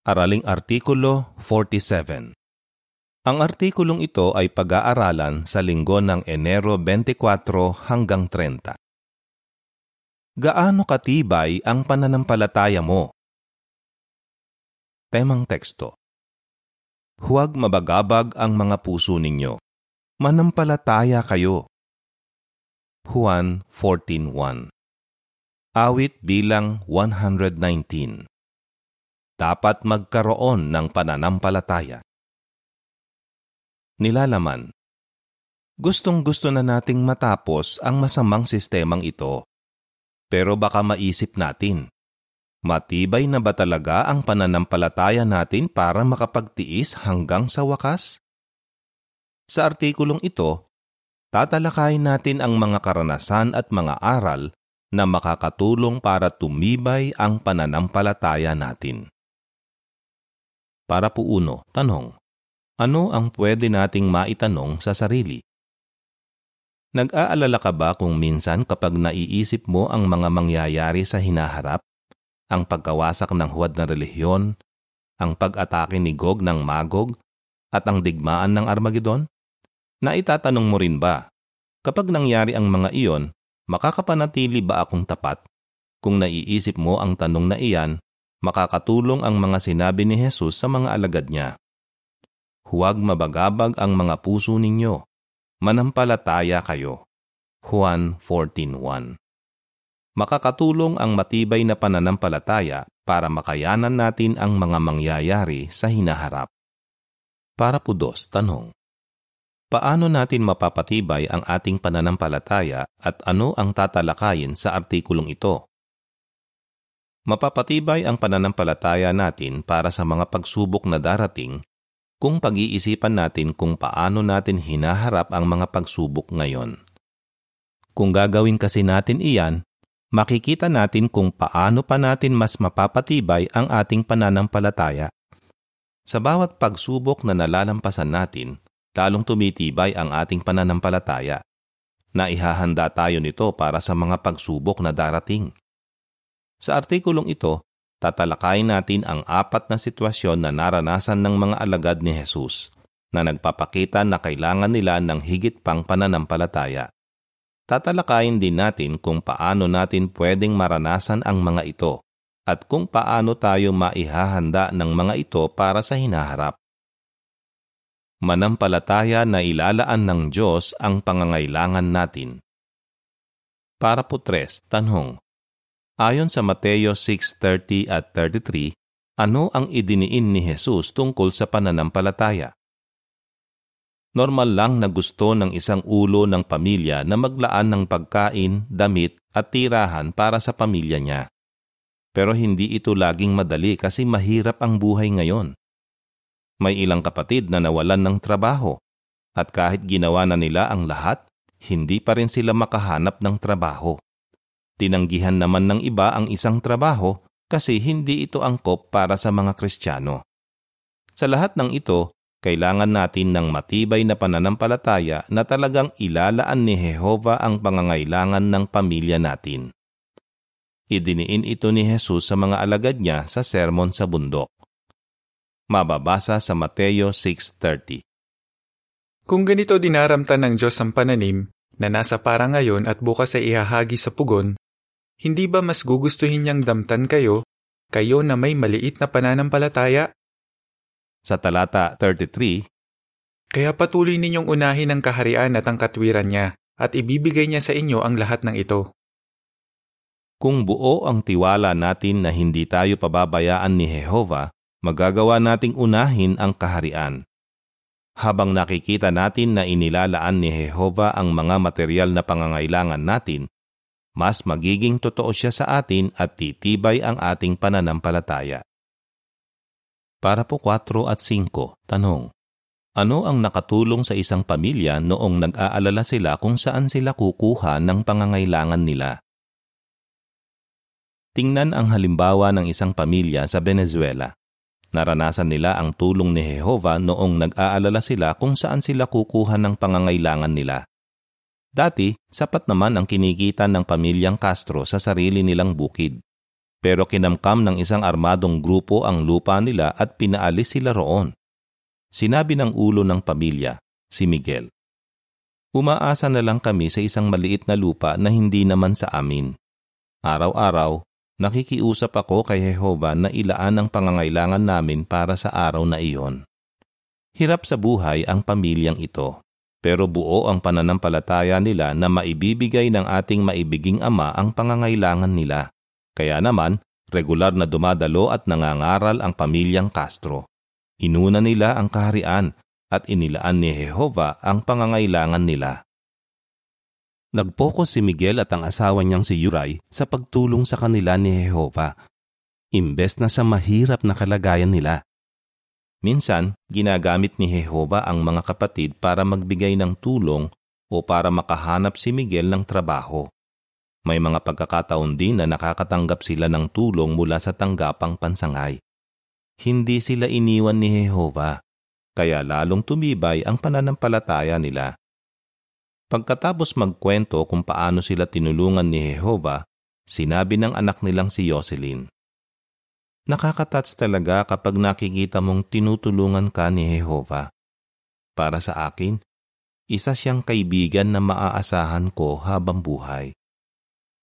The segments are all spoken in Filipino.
Araling Artikulo 47 Ang artikulong ito ay pag-aaralan sa linggo ng Enero 24 hanggang 30. Gaano katibay ang pananampalataya mo? Temang teksto Huwag mabagabag ang mga puso ninyo. Manampalataya kayo. Juan 14.1 Awit bilang 119 Dapat magkaroon ng pananampalataya. Nilalaman Gustong gusto na nating matapos ang masamang sistemang ito. Pero baka maisip natin, matibay na ba talaga ang pananampalataya natin para makapagtiis hanggang sa wakas? Sa artikulong ito, tatalakayin natin ang mga karanasan at mga aral na makakatulong para tumibay ang pananampalataya natin. Para po uno, tanong. Ano ang pwede nating maitanong sa sarili? Nag-aalala ka ba kung minsan kapag naiisip mo ang mga mangyayari sa hinaharap, ang pagkawasak ng huwad na relihiyon, ang pag-atake ni Gog ng Magog, at ang digmaan ng Armageddon? Naitatanong mo rin ba, kapag nangyari ang mga iyon, makakapanatili ba akong tapat? Kung naiisip mo ang tanong na iyan, makakatulong ang mga sinabi ni Jesus sa mga alagad niya. Huwag mabagabag ang mga puso ninyo. Manampalataya kayo. Juan 14.1 Makakatulong ang matibay na pananampalataya para makayanan natin ang mga mangyayari sa hinaharap. Para po dos, tanong. Paano natin mapapatibay ang ating pananampalataya at ano ang tatalakayin sa artikulong ito? Mapapatibay ang pananampalataya natin para sa mga pagsubok na darating kung pag-iisipan natin kung paano natin hinaharap ang mga pagsubok ngayon. Kung gagawin kasi natin iyan, makikita natin kung paano pa natin mas mapapatibay ang ating pananampalataya. Sa bawat pagsubok na nalalampasan natin, lalong tumitibay ang ating pananampalataya. Naihahanda tayo nito para sa mga pagsubok na darating. Sa artikulong ito, tatalakayin natin ang apat na sitwasyon na naranasan ng mga alagad ni Jesus na nagpapakita na kailangan nila ng higit pang pananampalataya. Tatalakayin din natin kung paano natin pwedeng maranasan ang mga ito at kung paano tayo maihahanda ng mga ito para sa hinaharap. Manampalataya na ilalaan ng Diyos ang pangangailangan natin. Para po tres, tanong, Ayon sa Mateo 6.30 at 33, ano ang idiniin ni Jesus tungkol sa pananampalataya? Normal lang na gusto ng isang ulo ng pamilya na maglaan ng pagkain, damit at tirahan para sa pamilya niya. Pero hindi ito laging madali kasi mahirap ang buhay ngayon. May ilang kapatid na nawalan ng trabaho at kahit ginawa na nila ang lahat, hindi pa rin sila makahanap ng trabaho. Tinanggihan naman ng iba ang isang trabaho kasi hindi ito angkop para sa mga Kristiyano. Sa lahat ng ito, kailangan natin ng matibay na pananampalataya na talagang ilalaan ni Jehova ang pangangailangan ng pamilya natin. Idiniin ito ni Jesus sa mga alagad niya sa sermon sa bundok. Mababasa sa Mateo 6.30 Kung ganito dinaramtan ng Diyos ang pananim, na nasa para ngayon at bukas ay ihahagi sa pugon, hindi ba mas gugustuhin niyang damtan kayo, kayo na may maliit na pananampalataya? Sa talata 33, Kaya patuloy ninyong unahin ang kaharian at ang katwiran niya, at ibibigay niya sa inyo ang lahat ng ito. Kung buo ang tiwala natin na hindi tayo pababayaan ni Jehova, magagawa nating unahin ang kaharian. Habang nakikita natin na inilalaan ni Jehova ang mga material na pangangailangan natin, mas magiging totoo siya sa atin at titibay ang ating pananampalataya. Para po 4 at 5, tanong. Ano ang nakatulong sa isang pamilya noong nag-aalala sila kung saan sila kukuha ng pangangailangan nila? Tingnan ang halimbawa ng isang pamilya sa Venezuela. Naranasan nila ang tulong ni Jehova noong nag-aalala sila kung saan sila kukuha ng pangangailangan nila. Dati, sapat naman ang kinikita ng pamilyang Castro sa sarili nilang bukid. pero kinamkam ng isang armadong grupo ang lupa nila at pinaalis sila roon. Sinabi ng ulo ng pamilya, si Miguel. Umaasa na lang kami sa isang maliit na lupa na hindi naman sa amin. Araw-araw, nakikiusap ako kay Jehova na ilaan ang pangangailangan namin para sa araw na iyon. Hirap sa buhay ang pamilyang ito, pero buo ang pananampalataya nila na maibibigay ng ating maibiging ama ang pangangailangan nila. Kaya naman, regular na dumadalo at nangangaral ang pamilyang Castro. Inuna nila ang kaharian at inilaan ni Jehova ang pangangailangan nila. Nagpokus si Miguel at ang asawa niyang si Yuray sa pagtulong sa kanila ni Jehova, imbes na sa mahirap na kalagayan nila. Minsan, ginagamit ni Jehova ang mga kapatid para magbigay ng tulong o para makahanap si Miguel ng trabaho. May mga pagkakataon din na nakakatanggap sila ng tulong mula sa tanggapang pansangay. Hindi sila iniwan ni Jehova kaya lalong tumibay ang pananampalataya nila. Pagkatapos magkwento kung paano sila tinulungan ni Jehova, sinabi ng anak nilang si Jocelyn. Nakakatats talaga kapag nakikita mong tinutulungan ka ni Jehova. Para sa akin, isa siyang kaibigan na maaasahan ko habang buhay.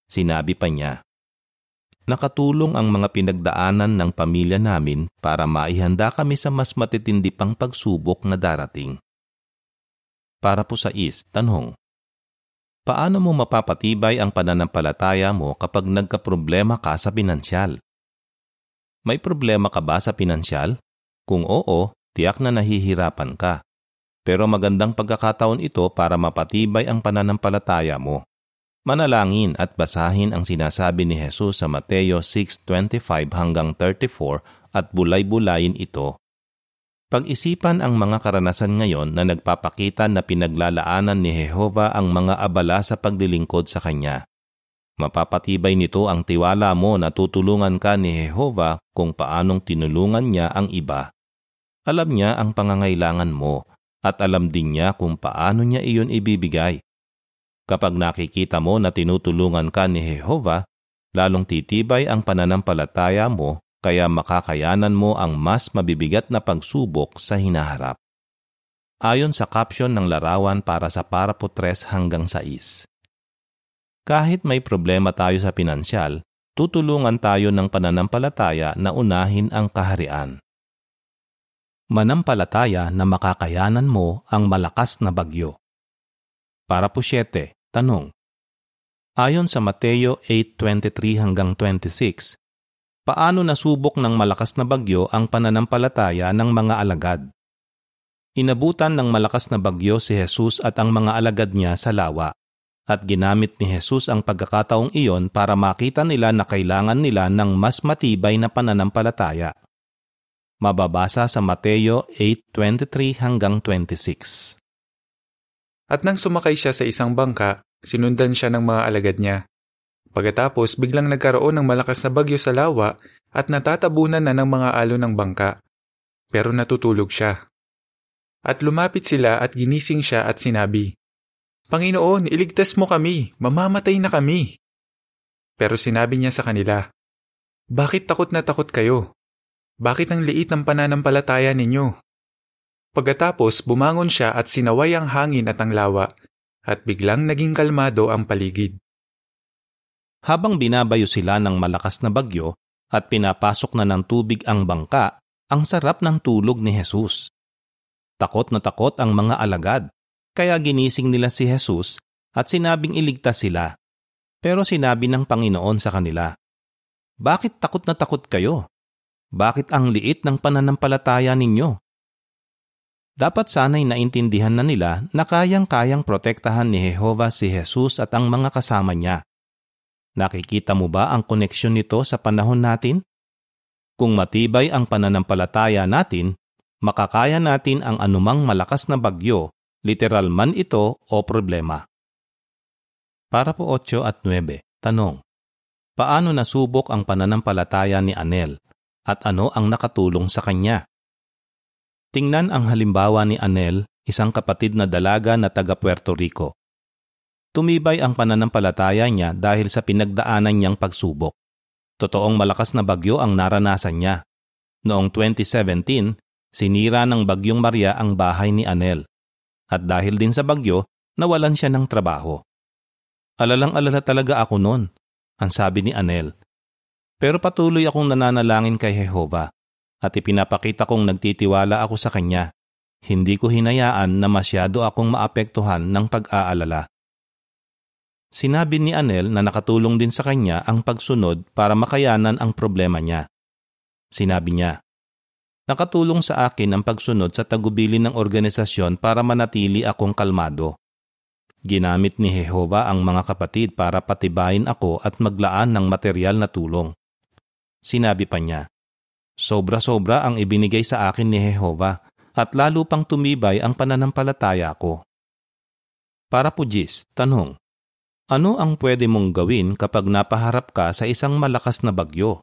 Sinabi pa niya, nakatulong ang mga pinagdaanan ng pamilya namin para maihanda kami sa mas matitindi pang pagsubok na darating. Para po sa is, tanong, paano mo mapapatibay ang pananampalataya mo kapag nagkaproblema ka sa pinansyal? May problema ka ba sa pinansyal? Kung oo, tiyak na nahihirapan ka. Pero magandang pagkakataon ito para mapatibay ang pananampalataya mo. Manalangin at basahin ang sinasabi ni Jesus sa Mateo 6.25 hanggang 34 at bulay-bulayin ito. Pag-isipan ang mga karanasan ngayon na nagpapakita na pinaglalaanan ni Jehova ang mga abala sa paglilingkod sa Kanya. Mapapatibay nito ang tiwala mo na tutulungan ka ni Jehova kung paanong tinulungan niya ang iba. Alam niya ang pangangailangan mo at alam din niya kung paano niya iyon ibibigay. Kapag nakikita mo na tinutulungan ka ni Jehova, lalong titibay ang pananampalataya mo kaya makakayanan mo ang mas mabibigat na pagsubok sa hinaharap. Ayon sa caption ng larawan para sa parapo 3 hanggang 6. Kahit may problema tayo sa pinansyal, tutulungan tayo ng pananampalataya na unahin ang kaharian. Manampalataya na makakayanan mo ang malakas na bagyo. Para po 7. Tanong. Ayon sa Mateo 8:23 hanggang 26, paano nasubok ng malakas na bagyo ang pananampalataya ng mga alagad? Inabutan ng malakas na bagyo si Jesus at ang mga alagad niya sa lawa, at ginamit ni Jesus ang pagkakataong iyon para makita nila na kailangan nila ng mas matibay na pananampalataya. Mababasa sa Mateo 8:23 hanggang 26. At nang sumakay siya sa isang bangka, sinundan siya ng mga alagad niya. Pagkatapos biglang nagkaroon ng malakas na bagyo sa lawa at natatabunan na ng mga alon ng bangka. Pero natutulog siya. At lumapit sila at ginising siya at sinabi, Panginoon, iligtas mo kami, mamamatay na kami. Pero sinabi niya sa kanila, Bakit takot na takot kayo? Bakit ang liit ng pananampalataya ninyo? Pagkatapos bumangon siya at sinaway ang hangin at ang lawa, at biglang naging kalmado ang paligid. Habang binabayo sila ng malakas na bagyo at pinapasok na ng tubig ang bangka, ang sarap ng tulog ni Jesus. Takot na takot ang mga alagad, kaya ginising nila si Jesus at sinabing iligtas sila. Pero sinabi ng Panginoon sa kanila, Bakit takot na takot kayo? Bakit ang liit ng pananampalataya ninyo? Dapat sana'y naintindihan na nila na kayang-kayang protektahan ni Jehova si Jesus at ang mga kasama niya. Nakikita mo ba ang koneksyon nito sa panahon natin? Kung matibay ang pananampalataya natin, makakaya natin ang anumang malakas na bagyo, literal man ito o problema. Para po 8 at 9, tanong. Paano nasubok ang pananampalataya ni Anel at ano ang nakatulong sa kanya? Tingnan ang halimbawa ni Anel, isang kapatid na dalaga na taga Puerto Rico. Tumibay ang pananampalataya niya dahil sa pinagdaanan niyang pagsubok. Totoong malakas na bagyo ang naranasan niya. Noong 2017, sinira ng bagyong Maria ang bahay ni Anel. At dahil din sa bagyo, nawalan siya ng trabaho. Alalang-alala talaga ako noon, ang sabi ni Anel. Pero patuloy akong nananalangin kay Jehova at ipinapakita kong nagtitiwala ako sa Kanya. Hindi ko hinayaan na masyado akong maapektuhan ng pag-aalala. Sinabi ni Anel na nakatulong din sa kanya ang pagsunod para makayanan ang problema niya. Sinabi niya, Nakatulong sa akin ang pagsunod sa tagubilin ng organisasyon para manatili akong kalmado. Ginamit ni Jehova ang mga kapatid para patibayin ako at maglaan ng material na tulong. Sinabi pa niya, Sobra-sobra ang ibinigay sa akin ni Jehova at lalo pang tumibay ang pananampalataya ko. Para po Jis, tanong, ano ang pwede mong gawin kapag napaharap ka sa isang malakas na bagyo?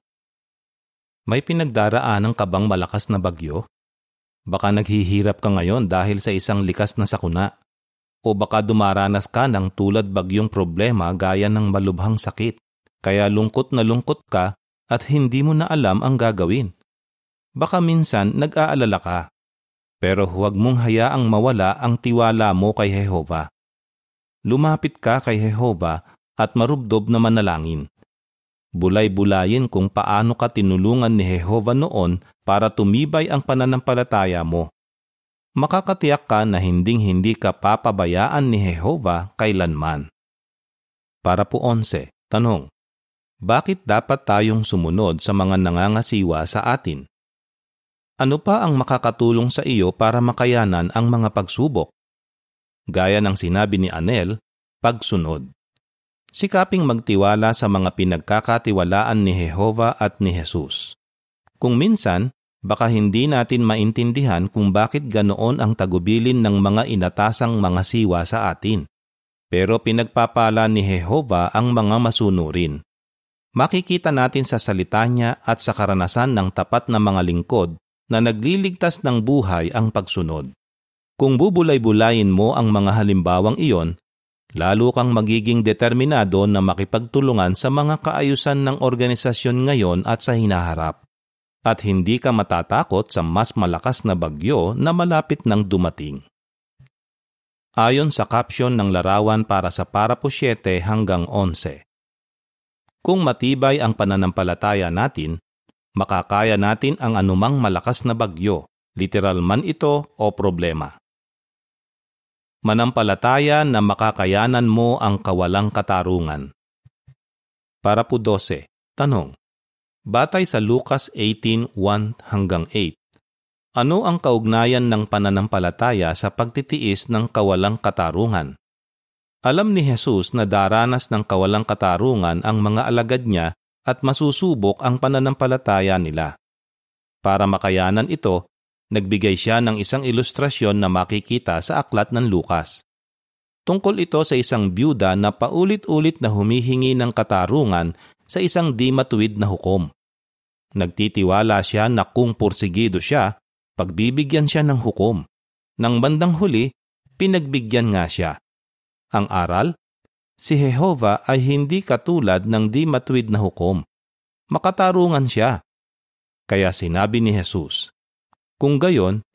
May pinagdaraanan ka bang malakas na bagyo? Baka naghihirap ka ngayon dahil sa isang likas na sakuna o baka dumaranas ka ng tulad bagyong problema gaya ng malubhang sakit, kaya lungkot na lungkot ka at hindi mo na alam ang gagawin. Baka minsan nag-aalala ka, pero huwag mong hayaang mawala ang tiwala mo kay Jehova. Lumapit ka kay Jehova at marubdob na manalangin. Bulay-bulayin kung paano ka tinulungan ni Jehova noon para tumibay ang pananampalataya mo makakatiyak ka na hinding-hindi ka papabayaan ni Jehova kailanman. Para po onse, tanong, bakit dapat tayong sumunod sa mga nangangasiwa sa atin? Ano pa ang makakatulong sa iyo para makayanan ang mga pagsubok? Gaya ng sinabi ni Anel, pagsunod. Sikaping magtiwala sa mga pinagkakatiwalaan ni Jehova at ni Jesus. Kung minsan, baka hindi natin maintindihan kung bakit ganoon ang tagubilin ng mga inatasang mga siwa sa atin. Pero pinagpapala ni Jehova ang mga masunurin. Makikita natin sa salita niya at sa karanasan ng tapat na mga lingkod na nagliligtas ng buhay ang pagsunod. Kung bubulay-bulayin mo ang mga halimbawang iyon, lalo kang magiging determinado na makipagtulungan sa mga kaayusan ng organisasyon ngayon at sa hinaharap at hindi ka matatakot sa mas malakas na bagyo na malapit nang dumating. Ayon sa caption ng larawan para sa Parapo 7 hanggang 11. Kung matibay ang pananampalataya natin, makakaya natin ang anumang malakas na bagyo, literal man ito o problema. Manampalataya na makakayanan mo ang kawalang katarungan. Para po 12. Tanong. Batay sa Lucas 18:1 hanggang 8. Ano ang kaugnayan ng pananampalataya sa pagtitiis ng kawalang katarungan? Alam ni Jesus na daranas ng kawalang katarungan ang mga alagad niya at masusubok ang pananampalataya nila. Para makayanan ito, nagbigay siya ng isang ilustrasyon na makikita sa aklat ng Lukas. Tungkol ito sa isang byuda na paulit-ulit na humihingi ng katarungan sa isang di matuwid na hukom. Nagtitiwala siya na kung porsigido siya, pagbibigyan siya ng hukom. Nang bandang huli, pinagbigyan nga siya. Ang aral, si Jehova ay hindi katulad ng di matuwid na hukom. Makatarungan siya. Kaya sinabi ni Jesus, Kung gayon,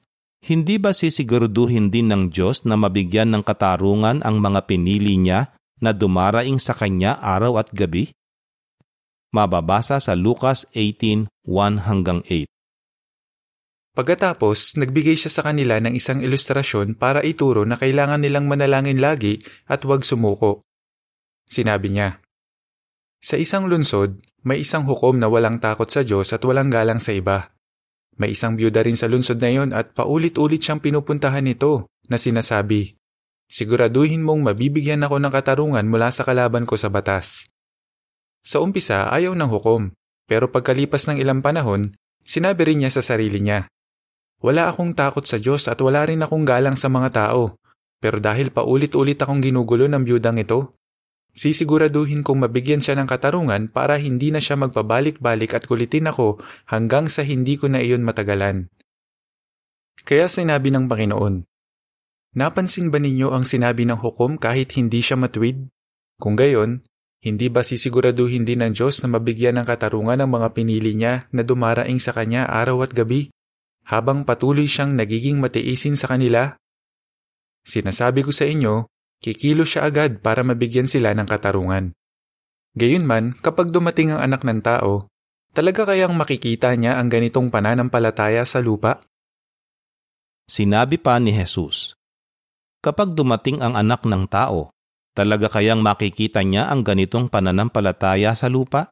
hindi ba sisiguraduhin din ng Diyos na mabigyan ng katarungan ang mga pinili niya na dumaraing sa Kanya araw at gabi? mababasa sa Lucas 18:1 hanggang 8. Pagkatapos, nagbigay siya sa kanila ng isang ilustrasyon para ituro na kailangan nilang manalangin lagi at huwag sumuko. Sinabi niya, Sa isang lunsod, may isang hukom na walang takot sa Diyos at walang galang sa iba. May isang byuda rin sa lunsod na iyon at paulit-ulit siyang pinupuntahan nito na sinasabi, Siguraduhin mong mabibigyan ako ng katarungan mula sa kalaban ko sa batas. Sa umpisa ayaw ng hukom, pero pagkalipas ng ilang panahon, sinabi rin niya sa sarili niya, Wala akong takot sa Diyos at wala rin akong galang sa mga tao, pero dahil paulit-ulit akong ginugulo ng byudang ito, sisiguraduhin kong mabigyan siya ng katarungan para hindi na siya magpabalik-balik at kulitin ako hanggang sa hindi ko na iyon matagalan. Kaya sinabi ng Panginoon, Napansin ba ninyo ang sinabi ng hukom kahit hindi siya matwid? Kung gayon, Hindi ba sisiguraduhin din ng Diyos na mabigyan ng katarungan ng mga pinili niya na dumaraing sa Kanya araw at gabi, habang patuloy siyang nagiging matiisin sa kanila? Sinasabi ko sa inyo, kikilo siya agad para mabigyan sila ng katarungan. Gayunman, kapag dumating ang anak ng tao, talaga kayang makikita niya ang ganitong pananampalataya sa lupa? Sinabi pa ni Jesus, Kapag dumating ang anak ng tao, Talaga kayang makikita niya ang ganitong pananampalataya sa lupa?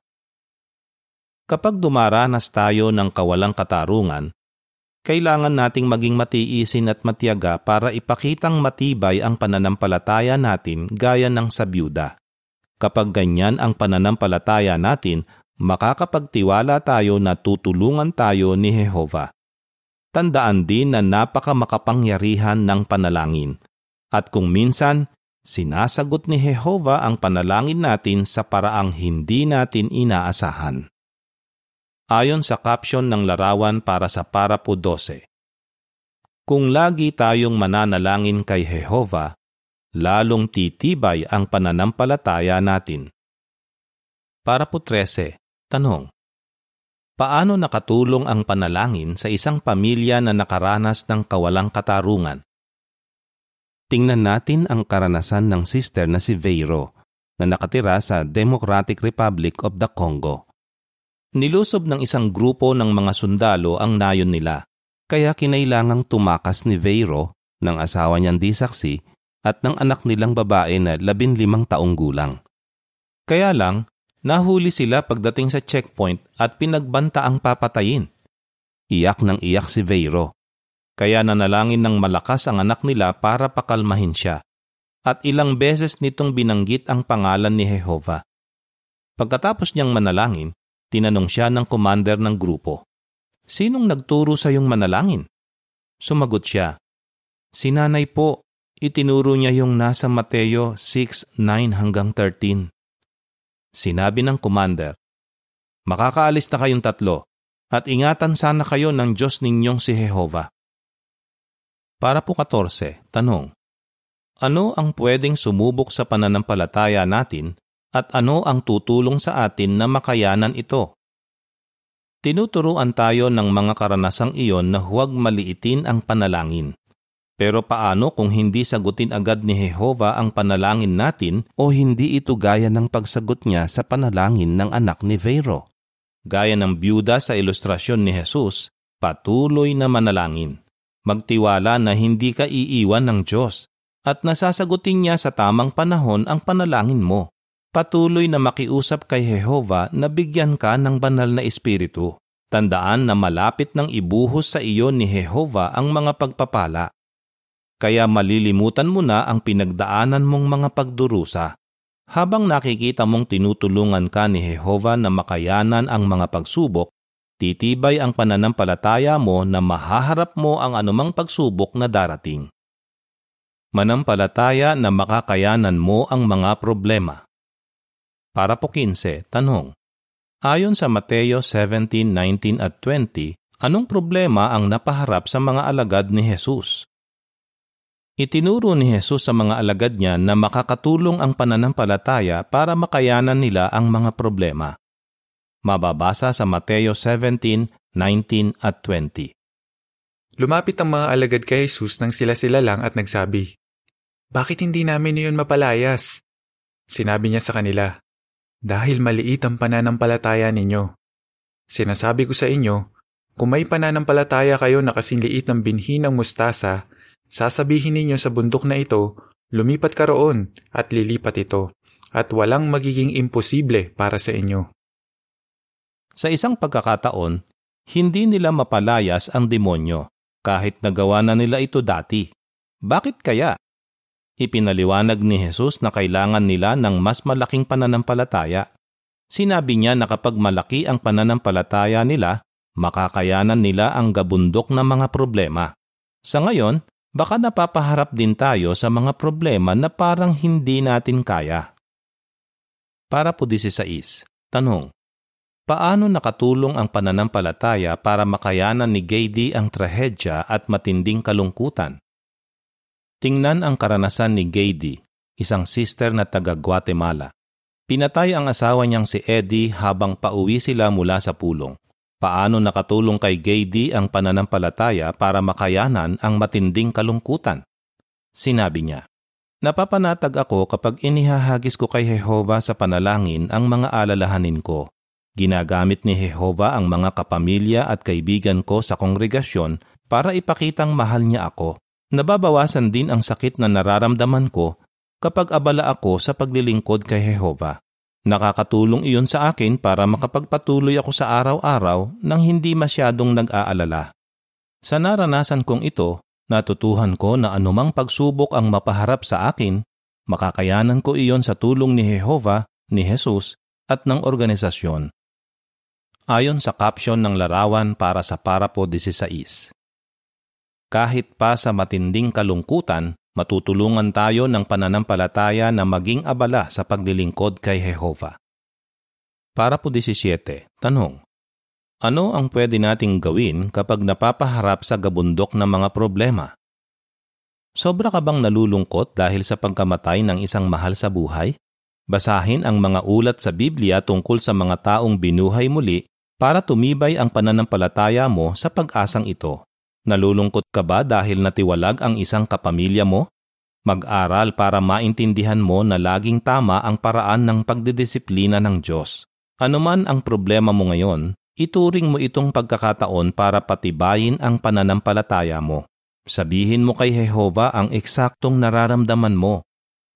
Kapag dumaranas tayo ng kawalang katarungan, kailangan nating maging matiisin at matiyaga para ipakitang matibay ang pananampalataya natin gaya ng sa byuda. Kapag ganyan ang pananampalataya natin, makakapagtiwala tayo na tutulungan tayo ni Jehova. Tandaan din na napaka makapangyarihan ng panalangin. At kung minsan, sinasagot ni Jehova ang panalangin natin sa paraang hindi natin inaasahan. Ayon sa caption ng larawan para sa Parapo 12, Kung lagi tayong mananalangin kay Jehova, lalong titibay ang pananampalataya natin. Parapo 13, tanong, Paano nakatulong ang panalangin sa isang pamilya na nakaranas ng kawalang katarungan? Tingnan natin ang karanasan ng sister na si Veiro na nakatira sa Democratic Republic of the Congo. Nilusob ng isang grupo ng mga sundalo ang nayon nila, kaya kinailangang tumakas ni Veiro ng asawa niyang disaksi at ng anak nilang babae na labinlimang taong gulang. Kaya lang, nahuli sila pagdating sa checkpoint at pinagbanta ang papatayin. Iyak ng iyak si Veiro kaya nanalangin ng malakas ang anak nila para pakalmahin siya. At ilang beses nitong binanggit ang pangalan ni Jehova. Pagkatapos niyang manalangin, tinanong siya ng commander ng grupo, Sinong nagturo sa iyong manalangin? Sumagot siya, Si nanay po, itinuro niya yung nasa Mateo 6:9 hanggang 13. Sinabi ng commander, Makakaalis na kayong tatlo, at ingatan sana kayo ng Diyos ninyong si Jehova. Para po 14, tanong. Ano ang pwedeng sumubok sa pananampalataya natin at ano ang tutulong sa atin na makayanan ito? Tinuturuan tayo ng mga karanasang iyon na huwag maliitin ang panalangin. Pero paano kung hindi sagutin agad ni Jehova ang panalangin natin o hindi ito gaya ng pagsagot niya sa panalangin ng anak ni Vero? Gaya ng byuda sa ilustrasyon ni Jesus, patuloy na manalangin. Magtiwala na hindi ka iiwan ng Diyos at nasasagutin niya sa tamang panahon ang panalangin mo. Patuloy na makiusap kay Jehova na bigyan ka ng banal na espiritu. Tandaan na malapit nang ibuhos sa iyo ni Jehova ang mga pagpapala. Kaya malilimutan mo na ang pinagdaanan mong mga pagdurusa. Habang nakikita mong tinutulungan ka ni Jehova na makayanan ang mga pagsubok, titibay ang pananampalataya mo na mahaharap mo ang anumang pagsubok na darating. Manampalataya na makakayanan mo ang mga problema. Para po 15, tanong. Ayon sa Mateo 17:19 at 20, anong problema ang napaharap sa mga alagad ni Jesus? Itinuro ni Jesus sa mga alagad niya na makakatulong ang pananampalataya para makayanan nila ang mga problema mababasa sa Mateo 17, 19 at 20. Lumapit ang mga alagad kay Jesus nang sila-sila lang at nagsabi, Bakit hindi namin iyon mapalayas? Sinabi niya sa kanila, Dahil maliit ang pananampalataya ninyo. Sinasabi ko sa inyo, kung may pananampalataya kayo na kasinliit ng binhi ng mustasa, sasabihin ninyo sa bundok na ito, lumipat ka roon at lilipat ito, at walang magiging imposible para sa inyo. Sa isang pagkakataon, hindi nila mapalayas ang demonyo kahit nagawa na nila ito dati. Bakit kaya? Ipinaliwanag ni Jesus na kailangan nila ng mas malaking pananampalataya. Sinabi niya na kapag malaki ang pananampalataya nila, makakayanan nila ang gabundok na mga problema. Sa ngayon, baka napapaharap din tayo sa mga problema na parang hindi natin kaya. Para po 16, tanong, Paano nakatulong ang pananampalataya para makayanan ni Gady ang trahedya at matinding kalungkutan? Tingnan ang karanasan ni Gady, isang sister na taga Guatemala. Pinatay ang asawa niyang si Eddie habang pauwi sila mula sa pulong. Paano nakatulong kay Gady ang pananampalataya para makayanan ang matinding kalungkutan? Sinabi niya, Napapanatag ako kapag inihahagis ko kay Jehova sa panalangin ang mga alalahanin ko. Ginagamit ni Jehova ang mga kapamilya at kaibigan ko sa kongregasyon para ipakitang mahal niya ako. Nababawasan din ang sakit na nararamdaman ko kapag abala ako sa paglilingkod kay Jehova. Nakakatulong iyon sa akin para makapagpatuloy ako sa araw-araw nang hindi masyadong nag-aalala. Sa naranasan kong ito, natutuhan ko na anumang pagsubok ang mapaharap sa akin, makakayanan ko iyon sa tulong ni Jehova, ni Jesus, at ng organisasyon. Ayon sa caption ng larawan para sa Parapo 16. Kahit pa sa matinding kalungkutan, matutulungan tayo ng pananampalataya na maging abala sa paglilingkod kay Jehova. Para po 17, tanong. Ano ang pwede nating gawin kapag napapaharap sa gabundok ng mga problema? Sobra ka bang nalulungkot dahil sa pagkamatay ng isang mahal sa buhay? Basahin ang mga ulat sa Biblia tungkol sa mga taong binuhay muli para tumibay ang pananampalataya mo sa pag-asang ito. Nalulungkot ka ba dahil natiwalag ang isang kapamilya mo? Mag-aral para maintindihan mo na laging tama ang paraan ng pagdidisiplina ng Diyos. Ano man ang problema mo ngayon, ituring mo itong pagkakataon para patibayin ang pananampalataya mo. Sabihin mo kay Jehova ang eksaktong nararamdaman mo.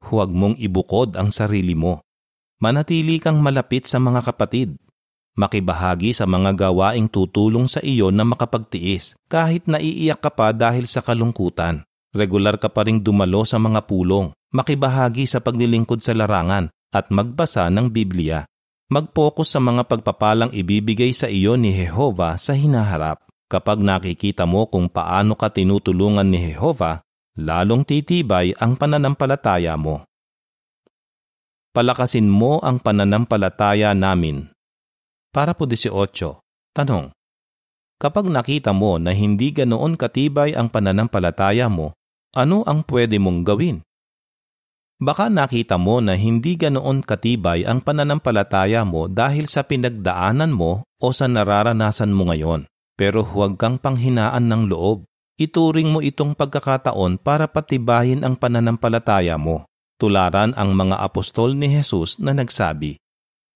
Huwag mong ibukod ang sarili mo. Manatili kang malapit sa mga kapatid makibahagi sa mga gawaing tutulong sa iyo na makapagtiis kahit naiiyak ka pa dahil sa kalungkutan. Regular ka pa ring dumalo sa mga pulong, makibahagi sa paglilingkod sa larangan at magbasa ng Biblia. Mag-focus sa mga pagpapalang ibibigay sa iyo ni Jehova sa hinaharap. Kapag nakikita mo kung paano ka tinutulungan ni Jehova, lalong titibay ang pananampalataya mo. Palakasin mo ang pananampalataya namin para po 18, tanong. Kapag nakita mo na hindi ganoon katibay ang pananampalataya mo, ano ang pwede mong gawin? Baka nakita mo na hindi ganoon katibay ang pananampalataya mo dahil sa pinagdaanan mo o sa nararanasan mo ngayon. Pero huwag kang panghinaan ng loob. Ituring mo itong pagkakataon para patibayin ang pananampalataya mo. Tularan ang mga apostol ni Jesus na nagsabi,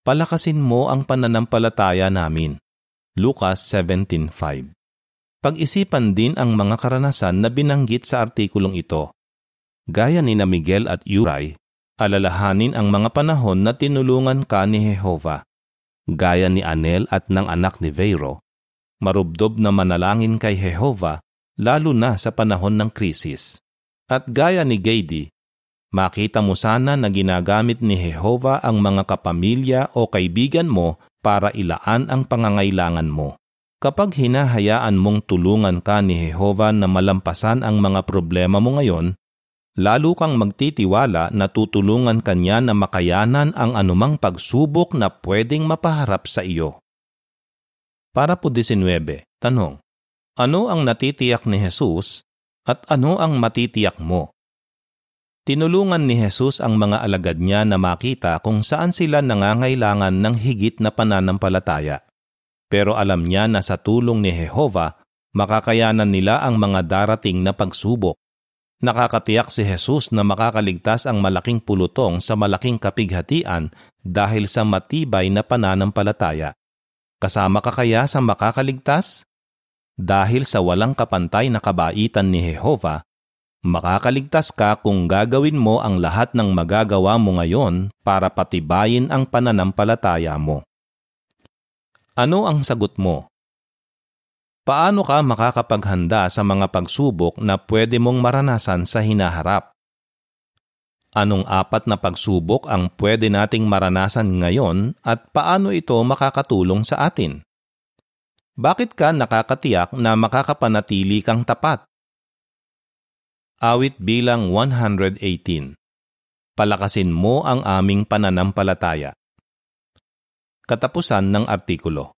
palakasin mo ang pananampalataya namin. Lucas 17.5 Pag-isipan din ang mga karanasan na binanggit sa artikulong ito. Gaya ni na Miguel at Uray, alalahanin ang mga panahon na tinulungan ka ni Jehova. Gaya ni Anel at ng anak ni Veiro, marubdob na manalangin kay Jehova lalo na sa panahon ng krisis. At gaya ni Gady, Makita mo sana na ginagamit ni Jehova ang mga kapamilya o kaibigan mo para ilaan ang pangangailangan mo. Kapag hinahayaan mong tulungan ka ni Jehova na malampasan ang mga problema mo ngayon, lalo kang magtitiwala na tutulungan kanya na makayanan ang anumang pagsubok na pwedeng mapaharap sa iyo. Para po 19, tanong, ano ang natitiyak ni Jesus at ano ang matitiyak mo? Tinulungan ni Jesus ang mga alagad niya na makita kung saan sila nangangailangan ng higit na pananampalataya. Pero alam niya na sa tulong ni Jehova, makakayanan nila ang mga darating na pagsubok. Nakakatiyak si Jesus na makakaligtas ang malaking pulutong sa malaking kapighatian dahil sa matibay na pananampalataya. Kasama ka kaya sa makakaligtas? Dahil sa walang kapantay na kabaitan ni Jehova, Makakaligtas ka kung gagawin mo ang lahat ng magagawa mo ngayon para patibayin ang pananampalataya mo. Ano ang sagot mo? Paano ka makakapaghanda sa mga pagsubok na pwede mong maranasan sa hinaharap? Anong apat na pagsubok ang pwede nating maranasan ngayon at paano ito makakatulong sa atin? Bakit ka nakakatiyak na makakapanatili kang tapat? Awit bilang 118 Palakasin mo ang aming pananampalataya. Katapusan ng artikulo